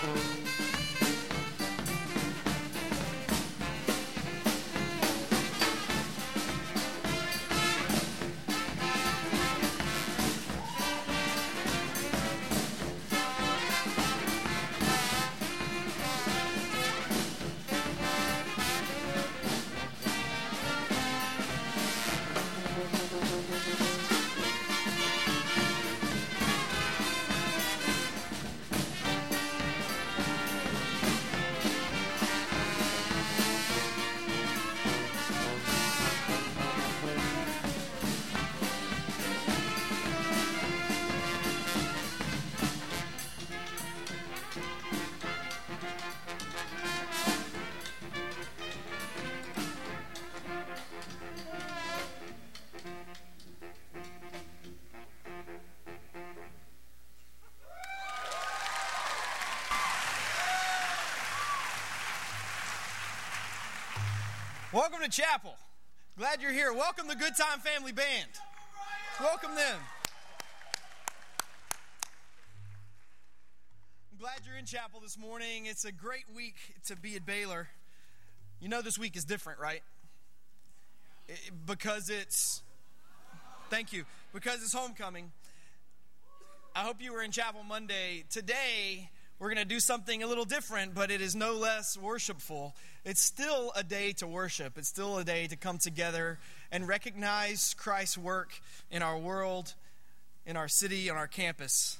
Mm-hmm. Welcome to chapel. Glad you're here. Welcome the Good Time Family Band. Welcome them. I'm glad you're in chapel this morning. It's a great week to be at Baylor. You know, this week is different, right? It, because it's, thank you, because it's homecoming. I hope you were in chapel Monday. Today, we're going to do something a little different, but it is no less worshipful. It's still a day to worship. It's still a day to come together and recognize Christ's work in our world, in our city, on our campus.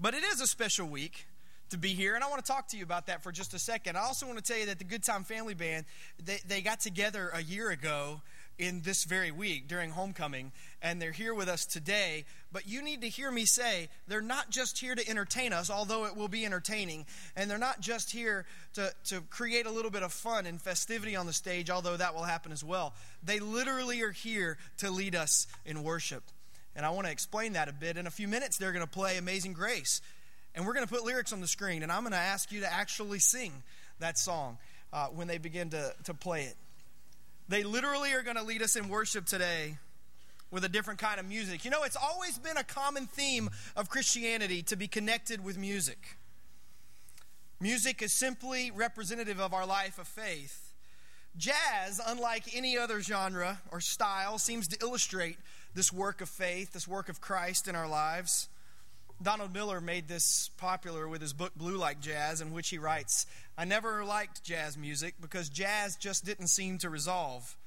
But it is a special week to be here, and I want to talk to you about that for just a second. I also want to tell you that the Good Time Family Band, they, they got together a year ago in this very week during homecoming, and they're here with us today. But you need to hear me say they're not just here to entertain us, although it will be entertaining, and they're not just here to, to create a little bit of fun and festivity on the stage, although that will happen as well. They literally are here to lead us in worship. And I want to explain that a bit. In a few minutes, they're going to play Amazing Grace. And we're going to put lyrics on the screen, and I'm going to ask you to actually sing that song uh, when they begin to, to play it. They literally are going to lead us in worship today with a different kind of music. You know, it's always been a common theme of Christianity to be connected with music. Music is simply representative of our life of faith. Jazz, unlike any other genre or style, seems to illustrate this work of faith, this work of Christ in our lives. Donald Miller made this popular with his book Blue Like Jazz, in which he writes I never liked jazz music because jazz just didn't seem to resolve.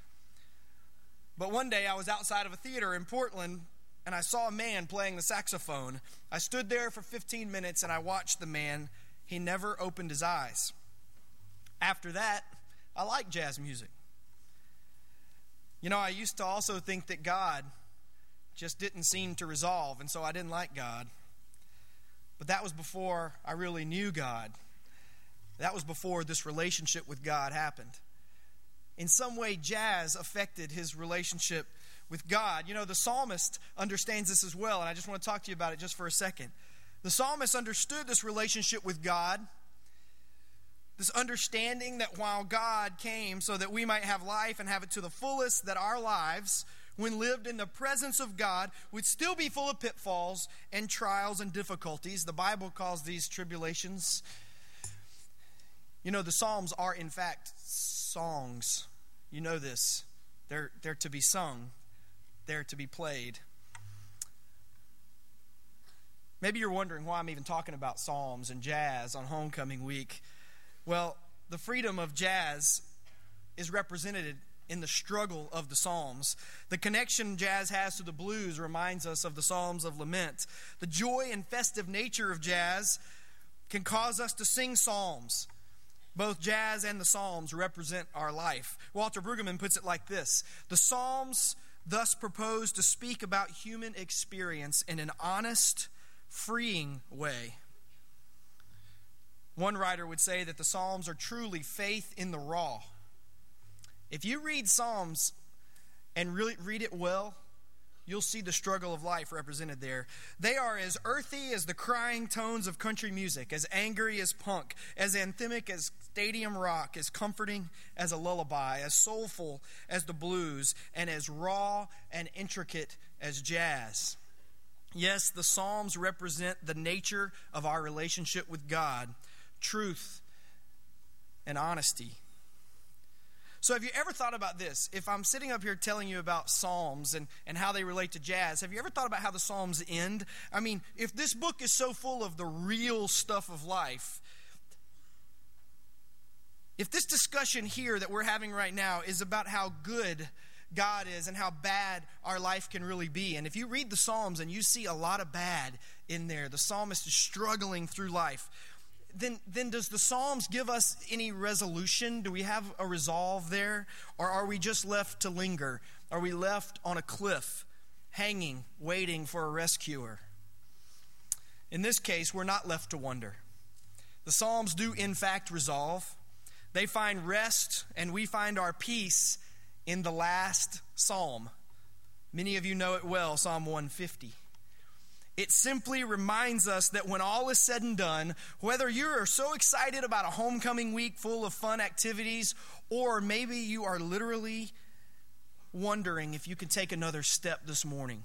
But one day I was outside of a theater in Portland and I saw a man playing the saxophone. I stood there for 15 minutes and I watched the man. He never opened his eyes. After that, I liked jazz music. You know, I used to also think that God just didn't seem to resolve, and so I didn't like God. But that was before I really knew God. That was before this relationship with God happened. In some way, jazz affected his relationship with God. You know, the psalmist understands this as well, and I just want to talk to you about it just for a second. The psalmist understood this relationship with God, this understanding that while God came so that we might have life and have it to the fullest, that our lives when lived in the presence of God, would still be full of pitfalls and trials and difficulties. The Bible calls these tribulations. You know, the Psalms are, in fact, songs. You know this. They're, they're to be sung, they're to be played. Maybe you're wondering why I'm even talking about Psalms and jazz on homecoming week. Well, the freedom of jazz is represented in the struggle of the Psalms. The connection jazz has to the blues reminds us of the Psalms of lament. The joy and festive nature of jazz can cause us to sing psalms. Both jazz and the Psalms represent our life. Walter Brueggemann puts it like this The Psalms thus propose to speak about human experience in an honest, freeing way. One writer would say that the Psalms are truly faith in the raw. If you read Psalms and really read it well, you'll see the struggle of life represented there. They are as earthy as the crying tones of country music, as angry as punk, as anthemic as stadium rock, as comforting as a lullaby, as soulful as the blues, and as raw and intricate as jazz. Yes, the Psalms represent the nature of our relationship with God truth and honesty. So, have you ever thought about this? If I'm sitting up here telling you about Psalms and, and how they relate to jazz, have you ever thought about how the Psalms end? I mean, if this book is so full of the real stuff of life, if this discussion here that we're having right now is about how good God is and how bad our life can really be. And if you read the Psalms and you see a lot of bad in there, the psalmist is struggling through life then, then does the Psalms give us any resolution? Do we have a resolve there? Or are we just left to linger? Are we left on a cliff, hanging, waiting for a rescuer? In this case, we're not left to wonder. The Psalms do, in fact, resolve. They find rest, and we find our peace in the last psalm. Many of you know it well, Psalm 150. It simply reminds us that when all is said and done, whether you are so excited about a homecoming week full of fun activities, Or maybe you are literally wondering if you can take another step this morning.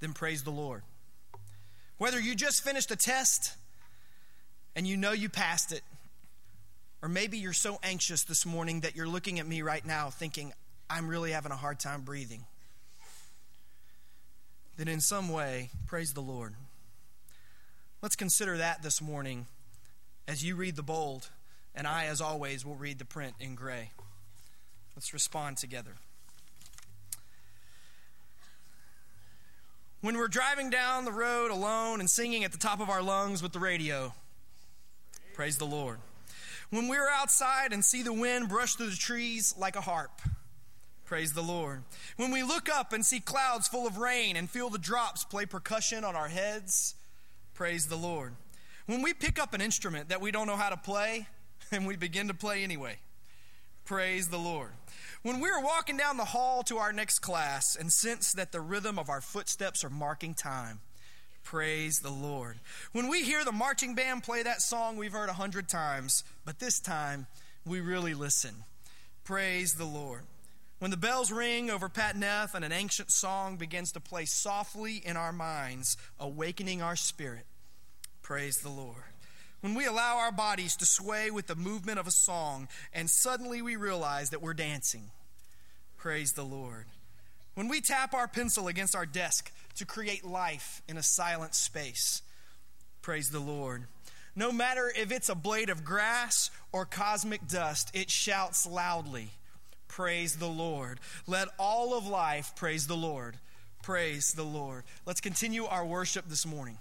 Then praise the Lord. Whether you just finished a test and you know you passed it, or maybe you're so anxious this morning that you're looking at me right now thinking, I'm really having a hard time breathing. Then, in some way, praise the Lord. Let's consider that this morning as you read the bold, and I, as always, will read the print in gray. Let's respond together. When we're driving down the road alone and singing at the top of our lungs with the radio, praise the Lord. When we're outside and see the wind brush through the trees like a harp, praise the Lord. When we look up and see clouds full of rain and feel the drops play percussion on our heads, praise the Lord. When we pick up an instrument that we don't know how to play and we begin to play anyway, praise the Lord. When we're walking down the hall to our next class and sense that the rhythm of our footsteps are marking time, praise the Lord. When we hear the marching band play that song we've heard a hundred times, but this time we really listen, praise the Lord. When the bells ring over Pat Neff and an ancient song begins to play softly in our minds, awakening our spirit, praise the Lord when we allow our bodies to sway with the movement of a song and suddenly we realize that we're dancing. Praise the Lord. When we tap our pencil against our desk to create life in a silent space, praise the Lord. No matter if it's a blade of grass or cosmic dust, it shouts loudly, Praise the Lord. Let all of life praise the Lord. Praise the Lord. Let's continue our worship this morning.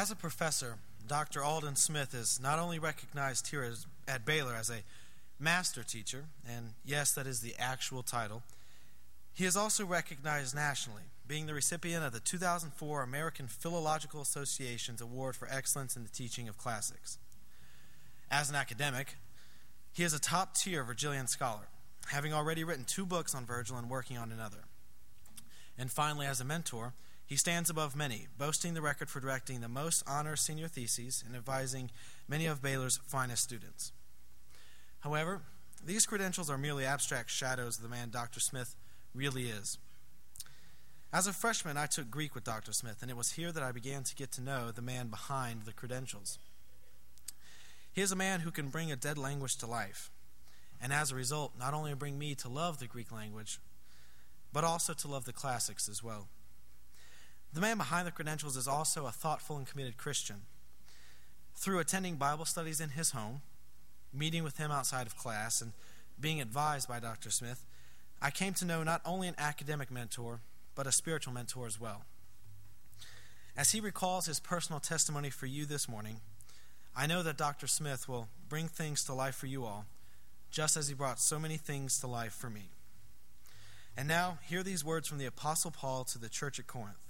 As a professor, Dr. Alden Smith is not only recognized here as, at Baylor as a master teacher, and yes, that is the actual title, he is also recognized nationally, being the recipient of the 2004 American Philological Association's Award for Excellence in the Teaching of Classics. As an academic, he is a top tier Virgilian scholar, having already written two books on Virgil and working on another. And finally, as a mentor, he stands above many, boasting the record for directing the most honor senior theses and advising many of Baylor's finest students. However, these credentials are merely abstract shadows of the man Dr. Smith really is. As a freshman, I took Greek with Dr. Smith, and it was here that I began to get to know the man behind the credentials. He is a man who can bring a dead language to life, and as a result, not only bring me to love the Greek language, but also to love the classics as well. The man behind the credentials is also a thoughtful and committed Christian. Through attending Bible studies in his home, meeting with him outside of class, and being advised by Dr. Smith, I came to know not only an academic mentor, but a spiritual mentor as well. As he recalls his personal testimony for you this morning, I know that Dr. Smith will bring things to life for you all, just as he brought so many things to life for me. And now, hear these words from the Apostle Paul to the church at Corinth.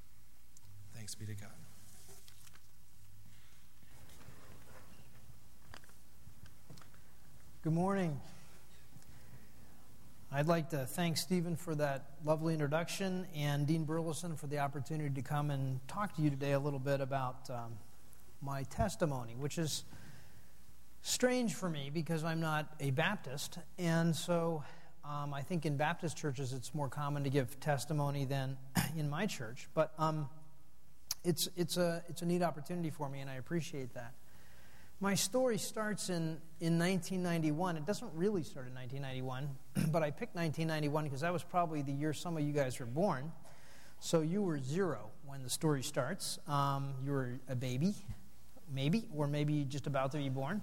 Thanks be to God. Good morning. I'd like to thank Stephen for that lovely introduction and Dean Burleson for the opportunity to come and talk to you today a little bit about um, my testimony, which is strange for me because I'm not a Baptist. And so um, I think in Baptist churches it's more common to give testimony than in my church. But um, it's, it's, a, it's a neat opportunity for me, and I appreciate that. My story starts in, in 1991. It doesn't really start in 1991, but I picked 1991 because that was probably the year some of you guys were born. So you were zero when the story starts. Um, you were a baby, maybe, or maybe just about to be born.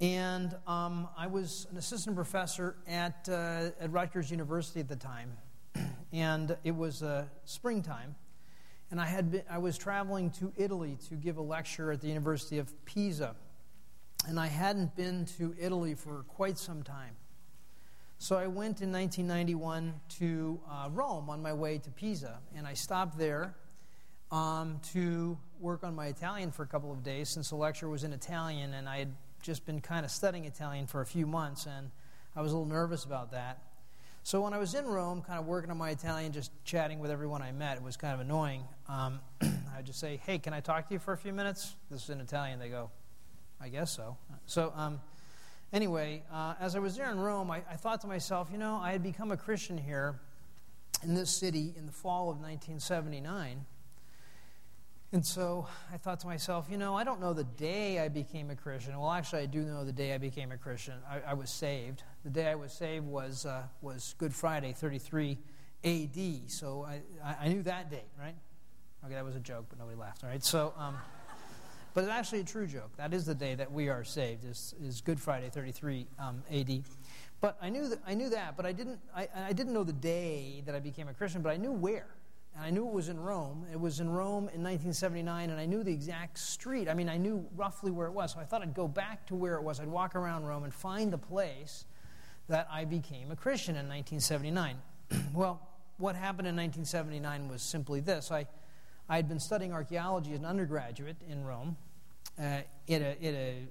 And um, I was an assistant professor at, uh, at Rutgers University at the time. and it was uh, springtime and I, had been, I was traveling to Italy to give a lecture at the University of Pisa. And I hadn't been to Italy for quite some time. So I went in 1991 to uh, Rome on my way to Pisa, and I stopped there um, to work on my Italian for a couple of days since the lecture was in Italian, and I had just been kind of studying Italian for a few months, and I was a little nervous about that. So when I was in Rome, kind of working on my Italian, just chatting with everyone I met, it was kind of annoying. Um, I'd just say, "Hey, can I talk to you for a few minutes?" This is in Italian. They go, "I guess so." So um, anyway, uh, as I was there in Rome, I, I thought to myself, you know, I had become a Christian here in this city in the fall of 1979. And so I thought to myself, you know, I don't know the day I became a Christian. Well, actually, I do know the day I became a Christian. I, I was saved. The day I was saved was, uh, was Good Friday, 33 AD. So I, I knew that date, right? Okay, that was a joke, but nobody laughed, all right? So, um, but it's actually a true joke. That is the day that we are saved, is, is Good Friday, 33 um, AD. But I knew that, I knew that, but I didn't, I, I didn't know the day that I became a Christian, but I knew where. And I knew it was in Rome. It was in Rome in 1979, and I knew the exact street. I mean, I knew roughly where it was. So I thought I'd go back to where it was. I'd walk around Rome and find the place that I became a Christian in 1979. well, what happened in 1979 was simply this I, I had been studying archaeology as an undergraduate in Rome, uh, at, a, at a,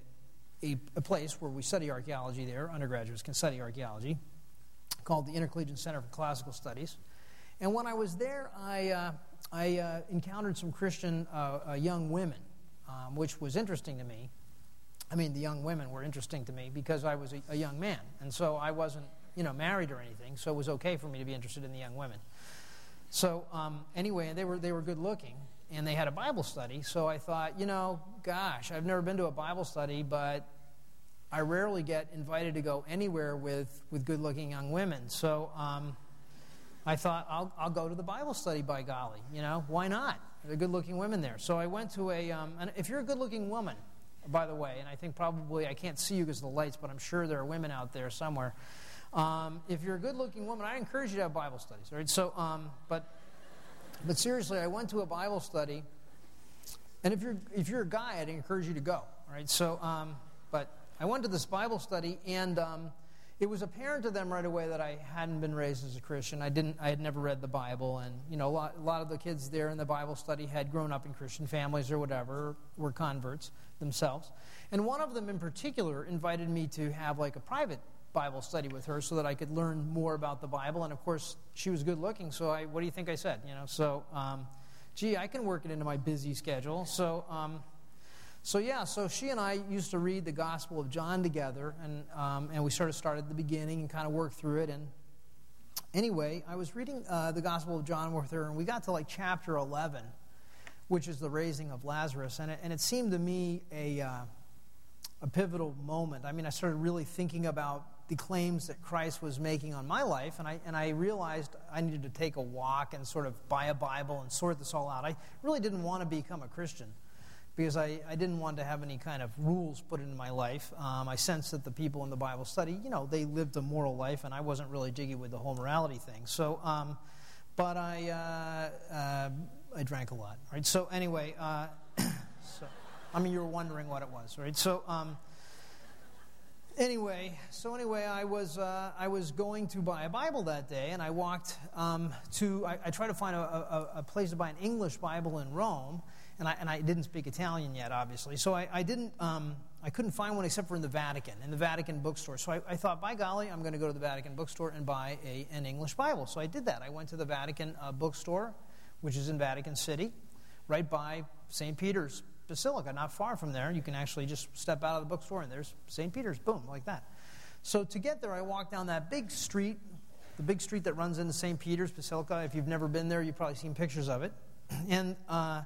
a, a place where we study archaeology there. Undergraduates can study archaeology, called the Intercollegiate Center for Classical Studies. And when I was there, I, uh, I uh, encountered some Christian uh, uh, young women, um, which was interesting to me. I mean, the young women were interesting to me because I was a, a, young man. And so I wasn't, you know, married or anything, so it was okay for me to be interested in the young women. So um, anyway, they were, they were good looking. and they had a Bible study. So I thought, you know, gosh, I've never been to a Bible study, but I rarely get invited to go anywhere with, with good looking young women. So um, I thought, I'll, I'll go to the Bible study by golly. You know, why not? There are good looking women there. So I went to a, um, and if you're a good looking woman, by the way, and I think probably I can't see you because of the lights, but I'm sure there are women out there somewhere. Um, if you're a good looking woman, I encourage you to have Bible studies. Right? So, um, but, but seriously, I went to a Bible study, and if you're, if you're a guy, I'd encourage you to go. All right? So, um, but I went to this Bible study, and um, it was apparent to them right away that I hadn't been raised as a Christian. I didn't. I had never read the Bible, and you know, a lot, a lot of the kids there in the Bible study had grown up in Christian families or whatever, were converts themselves. And one of them, in particular, invited me to have like a private Bible study with her so that I could learn more about the Bible. And of course, she was good looking, so I. What do you think I said? You know, so. Um, gee, I can work it into my busy schedule. So. Um, so, yeah, so she and I used to read the Gospel of John together, and, um, and we sort of started at the beginning and kind of worked through it. And anyway, I was reading uh, the Gospel of John with her, and we got to like chapter 11, which is the raising of Lazarus. And it, and it seemed to me a, uh, a pivotal moment. I mean, I started really thinking about the claims that Christ was making on my life, and I, and I realized I needed to take a walk and sort of buy a Bible and sort this all out. I really didn't want to become a Christian because I, I didn't want to have any kind of rules put into my life. Um, I sensed that the people in the Bible study, you know, they lived a moral life, and I wasn't really jiggy with the whole morality thing. So, um, but I, uh, uh, I drank a lot, right? So anyway, uh, so I mean, you were wondering what it was, right? So. Um, anyway, so anyway, I was uh, I was going to buy a Bible that day, and I walked um, to I, I, tried to find a, a, a, place to buy an English Bible in Rome, and I, and I didn't speak Italian yet, obviously. So I, I didn't, um, I couldn't find one except for in the Vatican, in the Vatican bookstore. So I, I thought, by golly, I'm going to go to the Vatican bookstore and buy a, an English Bible. So I did that. I went to the Vatican uh, bookstore, which is in Vatican City, right by St. Peter's Basilica, not far from there. You can actually just step out of the bookstore and there's St. Peter's, boom, like that. So to get there, I walked down that big street, the big street that runs into St. Peter's Basilica. If you've never been there, you've probably seen pictures of it. And uh,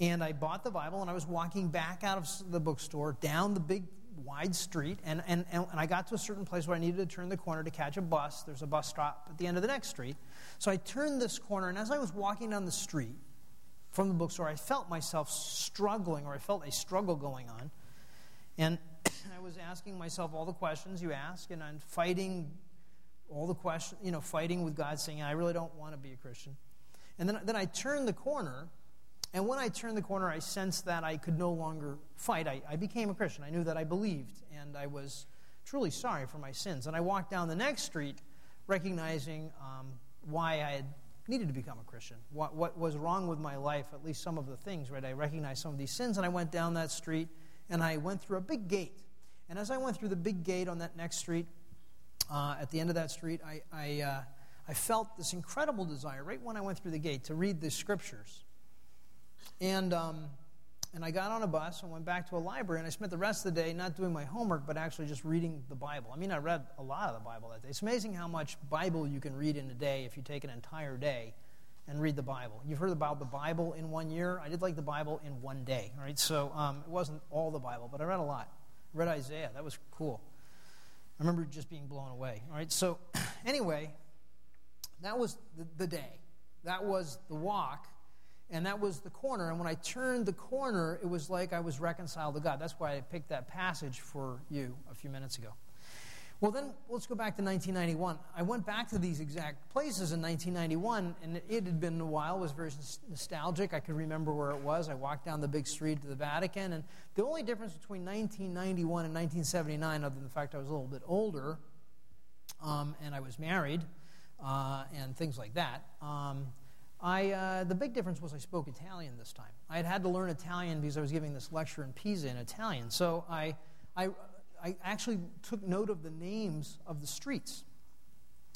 and I bought the Bible, and I was walking back out of the bookstore down the big wide street, and, and, and I got to a certain place where I needed to turn the corner to catch a bus. There's a bus stop at the end of the next street. So I turned this corner, and as I was walking down the street from the bookstore, I felt myself struggling, or I felt a struggle going on. And I was asking myself all the questions you ask, and I'm fighting all the questions, you know, fighting with God, saying, I really don't want to be a Christian. And then, then I turned the corner and when I turned the corner, I sensed that I could no longer fight. I, I became a Christian. I knew that I believed, and I was truly sorry for my sins. And I walked down the next street recognizing um, why I had needed to become a Christian, what, what was wrong with my life, at least some of the things, right? I recognized some of these sins, and I went down that street, and I went through a big gate. And as I went through the big gate on that next street, uh, at the end of that street, I, I, uh, I felt this incredible desire, right when I went through the gate, to read the scriptures. And, um, and I got on a bus and went back to a library, and I spent the rest of the day not doing my homework, but actually just reading the Bible. I mean, I read a lot of the Bible that day. It's amazing how much Bible you can read in a day if you take an entire day and read the Bible. You've heard about the Bible in one year. I did like the Bible in one day, right? So um, it wasn't all the Bible, but I read a lot. I read Isaiah. That was cool. I remember just being blown away. All right, so anyway, that was the, the day. That was the walk and that was the corner. And when I turned the corner, it was like I was reconciled to God. That's why I picked that passage for you a few minutes ago. Well, then let's go back to 1991. I went back to these exact places in 1991, and it had been a while. It was very nostalgic. I could remember where it was. I walked down the big street to the Vatican, and the only difference between 1991 and 1979, other than the fact I was a little bit older um, and I was married uh, and things like that. Um, I, uh, the big difference was I spoke Italian this time. I had had to learn Italian because I was giving this lecture in Pisa in Italian. So I, I, I actually took note of the names of the streets.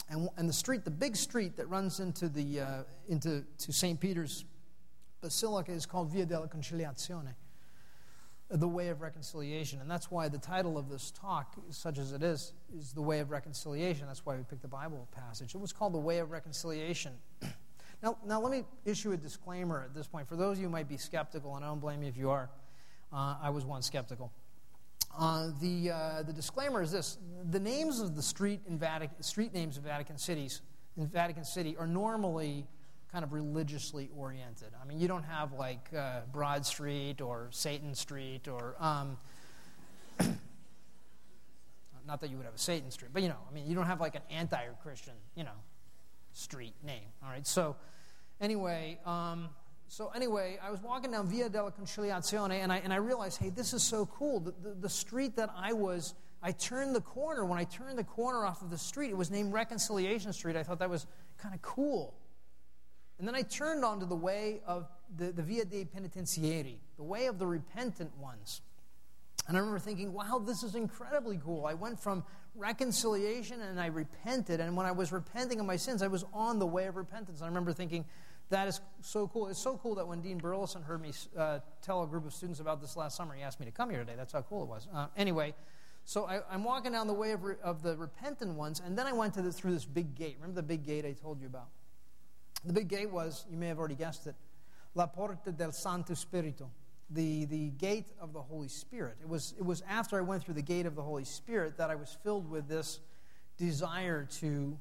And, and the street, the big street that runs into, the, uh, into to St. Peter's Basilica is called Via della Conciliazione, the way of reconciliation. And that's why the title of this talk, such as it is, is the way of reconciliation. That's why we picked the Bible passage. It was called the way of reconciliation. Now, now let me issue a disclaimer at this point. For those of you who might be skeptical, and I don't blame you if you are, uh, I was once skeptical. Uh, the, uh, the disclaimer is this the names of the street, in Vatican, street names of Vatican cities in Vatican City are normally kind of religiously oriented. I mean, you don't have like uh, Broad Street or Satan Street or. Um, not that you would have a Satan Street, but you know, I mean, you don't have like an anti Christian, you know, street name. All right, so anyway. Um, so anyway, I was walking down Via della Conciliazione, and I, and I realized, hey, this is so cool. The, the, the, street that I was, I turned the corner. When I turned the corner off of the street, it was named Reconciliation Street. I thought that was kind of cool. And then I turned onto the way of the, the Via dei Penitenzieri, the way of the repentant ones. And I remember thinking, wow, this is incredibly cool. I went from reconciliation and I repented. And when I was repenting of my sins, I was on the way of repentance. And I remember thinking, that is so cool. It's so cool that when Dean Burleson heard me uh, tell a group of students about this last summer, he asked me to come here today. That's how cool it was. Uh, anyway, so I, am walking down the way of, re, of, the repentant ones, and then I went through this big gate. Remember the big gate I told you about? The big gate was, you may have already guessed it, La Porta del Santo Spirito, the, the gate of the Holy Spirit. It was, it was after I went through the gate of the Holy Spirit that I was filled with this desire to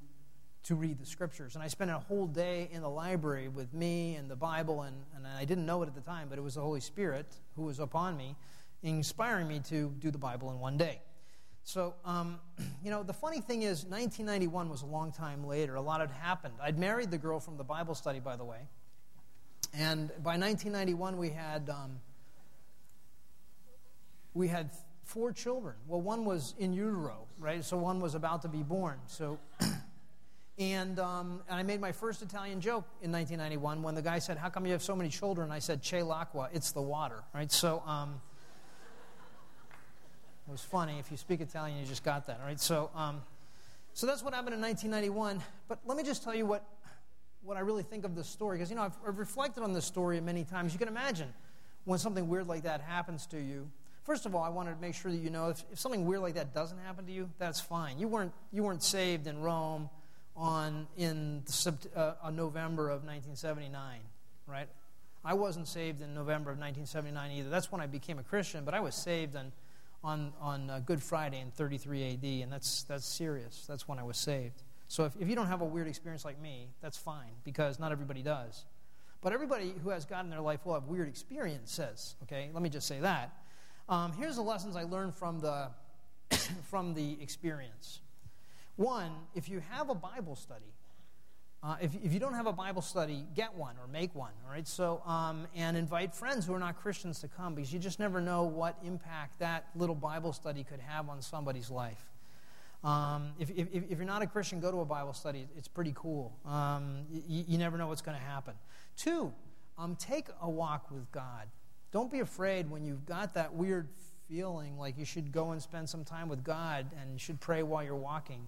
to read the scriptures. And I spent a whole day in the library with me and the Bible, and, and I didn't know it at the time, but it was the Holy Spirit who was upon me, inspiring me to do the Bible in one day. So, um, you know, the funny thing is, 1991 was a long time later. A lot had happened. I'd married the girl from the Bible study, by the way. And by 1991, we had, um, we had four children. Well, one was in utero, right? So one was about to be born. So And, um, and I made my first Italian joke in 1991 when the guy said, How come you have so many children? I said, C'è l'acqua, it's the water, right? So um, it was funny. If you speak Italian, you just got that, right? So, um, so that's what happened in 1991. But let me just tell you what, what I really think of this story. Because, you know, I've, I've reflected on this story many times. You can imagine when something weird like that happens to you. First of all, I wanted to make sure that you know if, if something weird like that doesn't happen to you, that's fine. You weren't, you weren't saved in Rome on in uh, on November of 1979, right? I wasn't saved in November of 1979 either. That's when I became a Christian, but I was saved on, on, on uh, Good Friday in 33 AD, and that's, that's serious. That's when I was saved. So if, if you don't have a weird experience like me, that's fine, because not everybody does. But everybody who has God in their life will have weird experiences, okay? Let me just say that. Um, here's the lessons I learned from the, from the experience. One, if you have a Bible study, uh, if, if you don't have a Bible study, get one or make one, all right? So, um, and invite friends who are not Christians to come because you just never know what impact that little Bible study could have on somebody's life. Um, if, if, if, you're not a Christian, go to a Bible study. It's pretty cool. Um, you, you, never know what's going to happen. Two, um, take a walk with God. Don't be afraid when you've got that weird feeling like you should go and spend some time with God and should pray while you're walking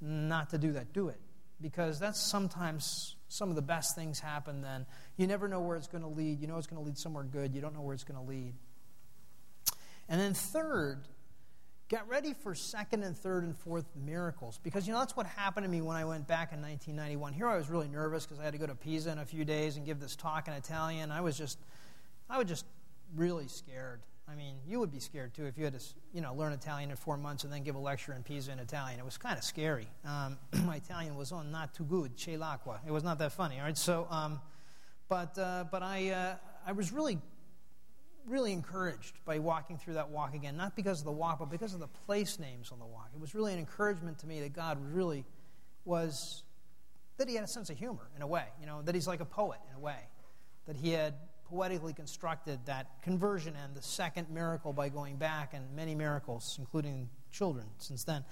not to do that. Do it. Because that's sometimes some of the best things happen then. You never know where it's going to lead. You know it's going to lead somewhere good. You don't know where it's going to lead. And then, third, get ready for second and third and fourth miracles. Because, you know, that's what happened to me when I went back in 1991. Here I was really nervous because I had to go to Pisa in a few days and give this talk in Italian. I was just, I was just really scared. I mean, you would be scared too if you had to, you know, learn Italian in four months and then give a lecture in Pisa in Italian. It was kind of scary. Um, my Italian was on not too good. C'è l'acqua. It was not that funny. All right. So, um, but uh, but I uh, I was really really encouraged by walking through that walk again, not because of the walk, but because of the place names on the walk. It was really an encouragement to me that God really was that He had a sense of humor in a way. You know, that He's like a poet in a way. That He had poetically constructed that conversion and the second miracle by going back, and many miracles, including children, since then.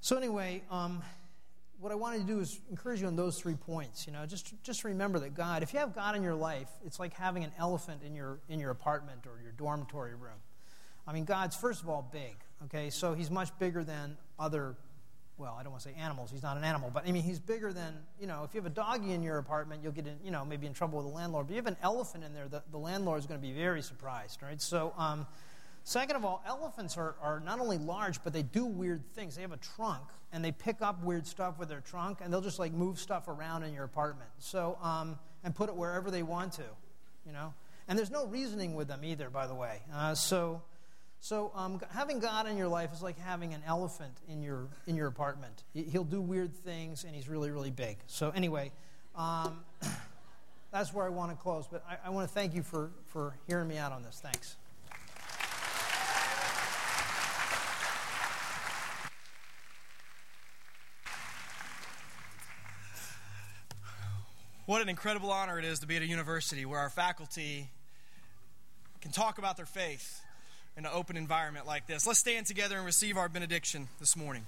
So, anyway, um, what I wanted to do is encourage you on those three points. You know, just just remember that God, if you have God in your life, it's like having an elephant in your in your apartment or your dormitory room. I mean, God's first of all big. Okay, so He's much bigger than other well, I don't want to say animals. He's not an animal, but I mean, he's bigger than, you know, if you have a doggy in your apartment, you'll get, in, you know, maybe in trouble with the landlord. But you have an elephant in there, the, the landlord is going to be very surprised, right? So, um, Second of all, elephants are, are not only large, but they do weird things. They have a trunk, and they pick up weird stuff with their trunk, and they'll just like move stuff around in your apartment. So, um, and put it wherever they want to, you know. And there's no reasoning with them either, by the way. Uh, so, so um, having God in your life is like having an elephant in your in your apartment. He'll do weird things, and he's really really big. So anyway, um, that's where I want to close. But I, I want to thank you for for hearing me out on this. Thanks. What an incredible honor it is to be at a university where our faculty can talk about their faith in an open environment like this. Let's stand together and receive our benediction this morning.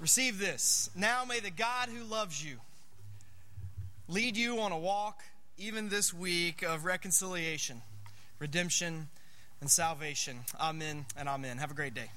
Receive this. Now may the God who loves you lead you on a walk, even this week, of reconciliation, redemption, and salvation. Amen and amen. Have a great day.